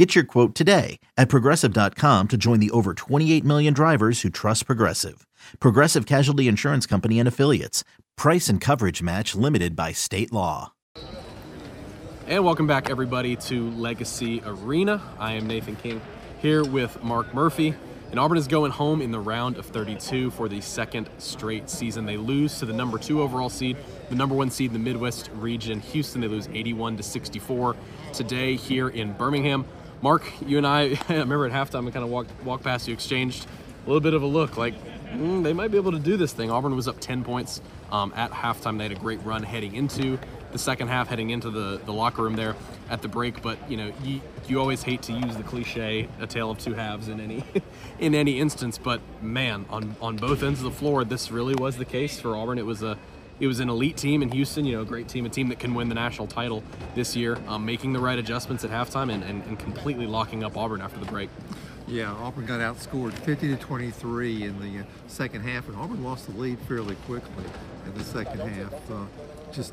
Get your quote today at progressive.com to join the over 28 million drivers who trust Progressive. Progressive Casualty Insurance Company and Affiliates. Price and coverage match limited by state law. And welcome back, everybody, to Legacy Arena. I am Nathan King here with Mark Murphy. And Auburn is going home in the round of 32 for the second straight season. They lose to the number two overall seed, the number one seed in the Midwest region, Houston. They lose 81 to 64 today here in Birmingham. Mark, you and I, I remember at halftime, I kind of walked walked past you, exchanged a little bit of a look, like mm, they might be able to do this thing. Auburn was up 10 points um, at halftime. They had a great run heading into the second half, heading into the, the locker room there at the break. But you know, you, you always hate to use the cliche "a tale of two halves" in any in any instance. But man, on on both ends of the floor, this really was the case for Auburn. It was a it was an elite team in Houston, you know, a great team, a team that can win the national title this year, um, making the right adjustments at halftime and, and, and completely locking up Auburn after the break. Yeah, Auburn got outscored 50 to 23 in the uh, second half, and Auburn lost the lead fairly quickly in the second half. Uh, just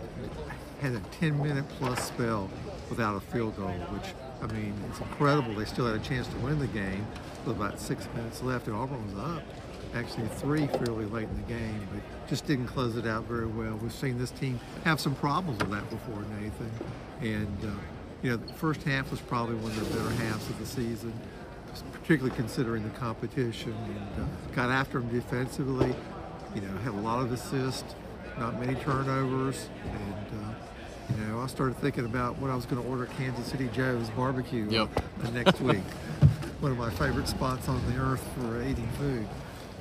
had a 10 minute plus spell without a field goal, which, I mean, it's incredible. They still had a chance to win the game with about six minutes left, and Auburn was up actually three fairly late in the game, but just didn't close it out very well. We've seen this team have some problems with that before, Nathan. And, uh, you know, the first half was probably one of the better halves of the season, particularly considering the competition. And uh, got after them defensively, you know, had a lot of assists, not many turnovers. And, uh, you know, I started thinking about what I was going to order at Kansas City Joe's barbecue yep. next week. one of my favorite spots on the earth for eating food.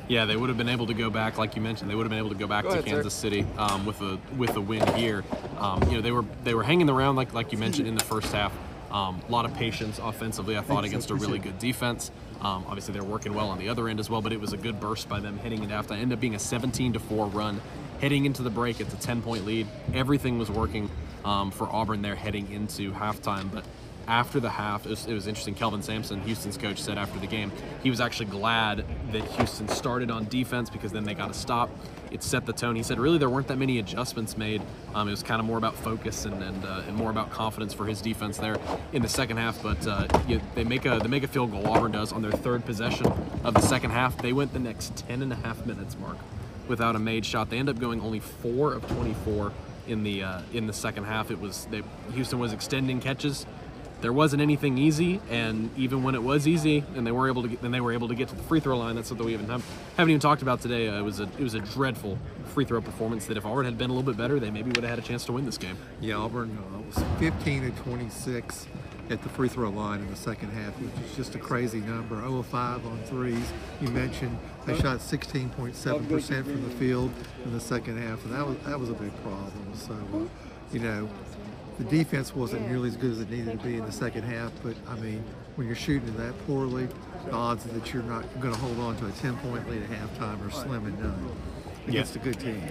Yeah, they would have been able to go back, like you mentioned, they would have been able to go back go to ahead, Kansas sir. City um, with a with a win here. Um, you know, they were they were hanging around like like you mentioned in the first half. Um, a lot of patience offensively, I thought, against a really good defense. Um, obviously, they're working well on the other end as well, but it was a good burst by them heading into halftime. Ended up being a 17 to four run heading into the break. It's a 10 point lead. Everything was working um, for Auburn there heading into halftime, but after the half, it was, it was, interesting. Kelvin Sampson, Houston's coach, said after the game he was actually glad that Houston started on defense because then they got a stop. It set the tone. He said really there weren't that many adjustments made. Um, it was kind of more about focus and and, uh, and, more about confidence for his defense there in the second half. But uh, you, they make a they make a field goal. Auburn does on their third possession of the second half. They went the next 10 and a half minutes mark without a made shot. They end up going only four of 24 in the uh, in the second half. It was they, Houston was extending catches there wasn't anything easy, and even when it was easy, and they were able to get, then they were able to get to the free throw line. That's something we haven't haven't even talked about today. Uh, it was a it was a dreadful free throw performance. That if Auburn had been a little bit better, they maybe would have had a chance to win this game. Yeah, Auburn uh, was 15 to 26 at the free throw line in the second half, which is just a crazy number. 0 of 5 on threes. You mentioned they shot 16.7% from the field in the second half, and that was that was a big problem. So, uh, you know, the defense wasn't nearly as good as it needed to be in the second half, but I mean, when you're shooting that poorly, the odds that you're not going to hold on to a 10 point lead at halftime are slim and none against yeah. a good team.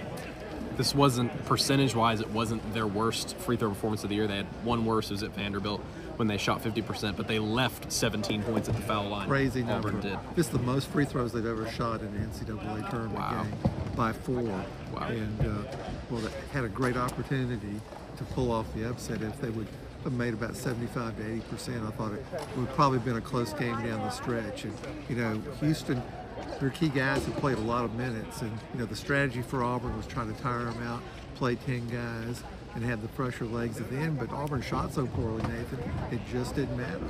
This wasn't percentage wise, it wasn't their worst free throw performance of the year. They had one worse, it was at Vanderbilt when they shot 50%, but they left 17 points at the foul line. Crazy number. Auburn did. This is the most free throws they've ever shot in an NCAA tournament wow. game by four. Wow. And, uh, well, they had a great opportunity to pull off the upset if they would have made about 75 to 80 percent. I thought it would probably have been a close game down the stretch. And you know, Houston, their key guys have played a lot of minutes, and you know the strategy for Auburn was trying to tire them out, play 10 guys, and have the pressure legs at the end. But Auburn shot so poorly, Nathan, it just didn't matter.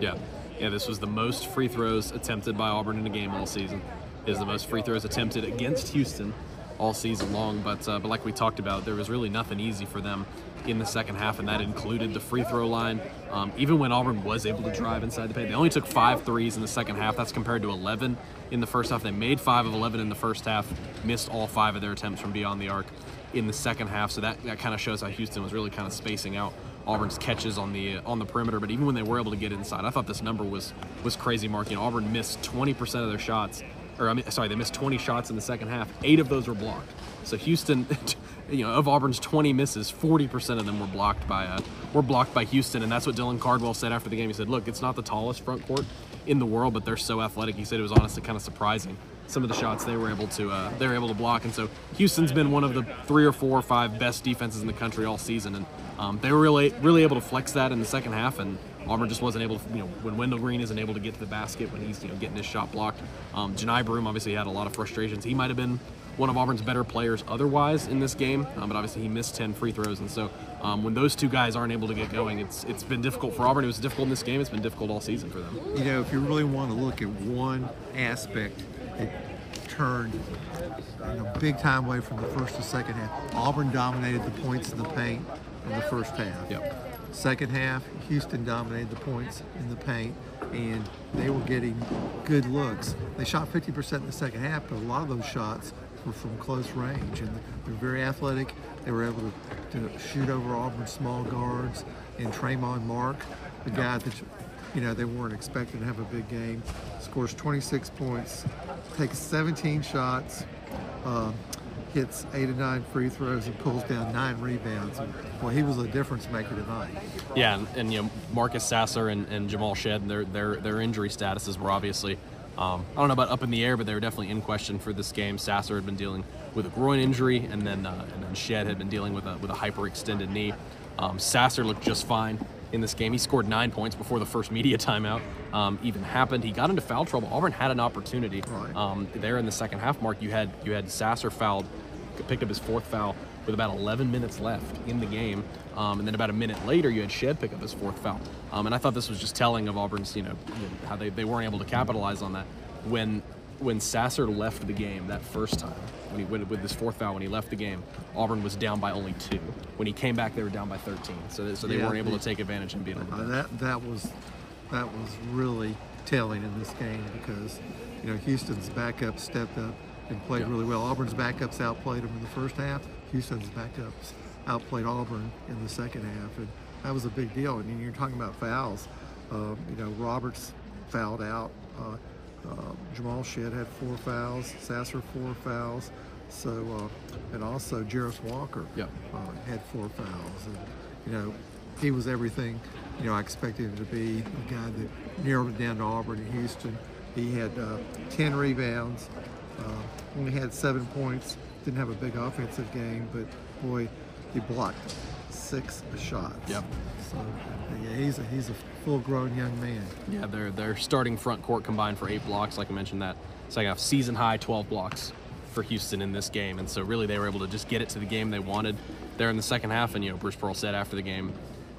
Yeah, yeah. This was the most free throws attempted by Auburn in a game all season. Is the most free throws attempted against Houston all season long. But uh, but like we talked about, there was really nothing easy for them in the second half, and that included the free throw line. Um, even when Auburn was able to drive inside the paint, they only took five threes in the second half. That's compared to 11 in the first half. They made five of 11 in the first half, missed all five of their attempts from beyond the arc in the second half. So that, that kind of shows how Houston was really kind of spacing out Auburn's catches on the on the perimeter. But even when they were able to get inside, I thought this number was was crazy. Marking Auburn missed 20% of their shots or I mean, sorry, they missed 20 shots in the second half. Eight of those were blocked. So Houston, you know, of Auburn's 20 misses, 40% of them were blocked by uh, were blocked by Houston, and that's what Dylan Cardwell said after the game. He said, "Look, it's not the tallest front court in the world, but they're so athletic." He said it was honestly kind of surprising some of the shots they were able to uh, they were able to block, and so Houston's been one of the three or four or five best defenses in the country all season, and um, they were really really able to flex that in the second half and. Auburn just wasn't able to, you know, when Wendell Green isn't able to get to the basket, when he's, you know, getting his shot blocked. Um, Johni Broome obviously had a lot of frustrations. He might have been one of Auburn's better players otherwise in this game, um, but obviously he missed 10 free throws, and so um, when those two guys aren't able to get going, it's it's been difficult for Auburn. It was difficult in this game. It's been difficult all season for them. You know, if you really want to look at one aspect, it turned you know, big time way from the first to second half. Auburn dominated the points in the paint in the first half. Yep. Second half, Houston dominated the points in the paint, and they were getting good looks. They shot 50% in the second half, but a lot of those shots from close range, and they're very athletic. They were able to, to shoot over Auburn's small guards, and Tramon Mark, the guy that you know they weren't expecting to have a big game, scores 26 points, takes 17 shots. Uh, hits eight or nine free throws and pulls down nine rebounds. Well, he was a difference maker tonight. Yeah, and, and you know Marcus Sasser and, and Jamal Shead, their their their injury statuses were obviously. Um, I don't know about up in the air, but they were definitely in question for this game. Sasser had been dealing with a groin injury, and then uh, and then Shead had been dealing with a with a hyperextended knee. Um, Sasser looked just fine in this game. He scored nine points before the first media timeout um, even happened. He got into foul trouble. Auburn had an opportunity um, there in the second half. Mark, you had you had Sasser fouled picked up his fourth foul with about 11 minutes left in the game. Um, and then about a minute later, you had Shead pick up his fourth foul. Um, and I thought this was just telling of Auburn's, you know, how they, they weren't able to capitalize on that. When when Sasser left the game that first time, when he went with his fourth foul, when he left the game, Auburn was down by only two. When he came back, they were down by 13. So, they, so they yeah, weren't able to take advantage and beat them. Uh, that that was that was really telling in this game because you know Houston's backup stepped up and played yeah. really well. Auburn's backups outplayed them in the first half. Houston's backups outplayed Auburn in the second half, and that was a big deal. And you're talking about fouls. Uh, you know, Roberts fouled out. Uh, uh, Jamal Shead had four fouls. Sasser four fouls. So, uh, and also Jarace Walker yep. Uh, had four fouls. And you know, he was everything. You know, I expected him to be the guy that narrowed it down to Auburn and Houston. He had uh, 10 rebounds, uh, only had seven points. Didn't have a big offensive game, but boy, he blocked six shots. Yep. So yeah, he's a, he's a full-grown young man. Yeah, they're they're starting front court combined for eight blocks, like I mentioned that second half season high 12 blocks for Houston in this game, and so really they were able to just get it to the game they wanted there in the second half. And you know, Bruce Pearl said after the game,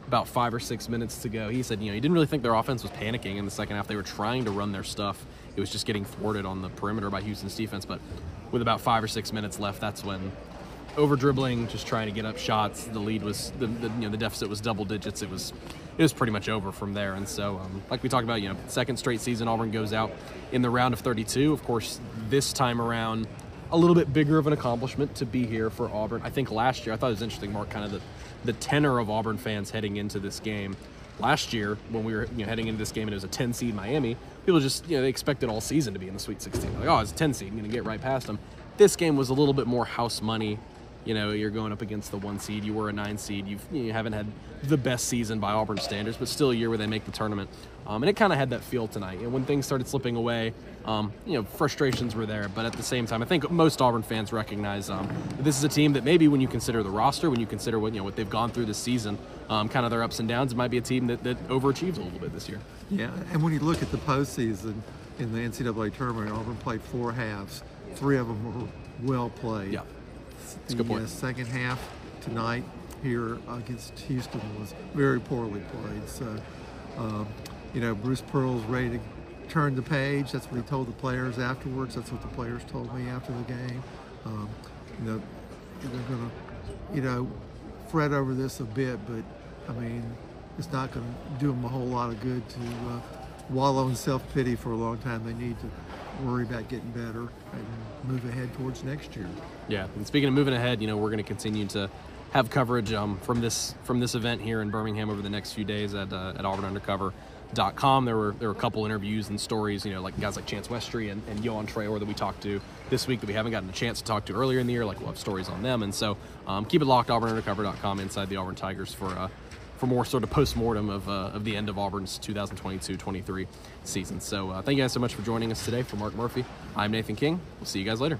about five or six minutes to go, he said, you know, he didn't really think their offense was panicking in the second half. They were trying to run their stuff. It was just getting thwarted on the perimeter by Houston's defense. But with about five or six minutes left, that's when over dribbling, just trying to get up shots. The lead was the, the, you know the deficit was double digits. It was it was pretty much over from there. And so, um, like we talked about, you know, second straight season, Auburn goes out in the round of 32. Of course, this time around, a little bit bigger of an accomplishment to be here for Auburn. I think last year I thought it was interesting, Mark, kind of the the tenor of Auburn fans heading into this game. Last year, when we were you know, heading into this game and it was a 10 seed Miami, people just you know they expected all season to be in the Sweet 16. Like, oh, it's a 10 seed, I'm going to get right past them. This game was a little bit more house money you know, you're going up against the one seed. You were a nine seed. You've, you haven't had the best season by Auburn standards, but still a year where they make the tournament. Um, and it kind of had that feel tonight. And when things started slipping away, um, you know, frustrations were there. But at the same time, I think most Auburn fans recognize um, this is a team that maybe when you consider the roster, when you consider what you know what they've gone through this season, um, kind of their ups and downs, it might be a team that, that overachieves a little bit this year. Yeah, and when you look at the postseason in the NCAA tournament, Auburn played four halves. Three of them were well played. Yeah the uh, second half tonight here against Houston was very poorly played. So, um, you know, Bruce Pearl's ready to turn the page. That's what he told the players afterwards. That's what the players told me after the game. Um, you know, they're going to, you know, fret over this a bit, but I mean, it's not going to do them a whole lot of good to uh, wallow in self pity for a long time. They need to worry about getting better and move ahead towards next year. Yeah, and speaking of moving ahead, you know, we're going to continue to have coverage um, from this from this event here in Birmingham over the next few days at, uh, at Auburn Undercover. Com. There were there were a couple interviews and stories, you know, like guys like Chance Westry and, and Yohan Traore that we talked to this week that we haven't gotten a chance to talk to earlier in the year. Like we'll have stories on them, and so um, keep it locked. AuburnUndercover.com inside the Auburn Tigers for uh, for more sort of post mortem of, uh, of the end of Auburn's 2022-23 season. So uh, thank you guys so much for joining us today. For Mark Murphy, I'm Nathan King. We'll see you guys later.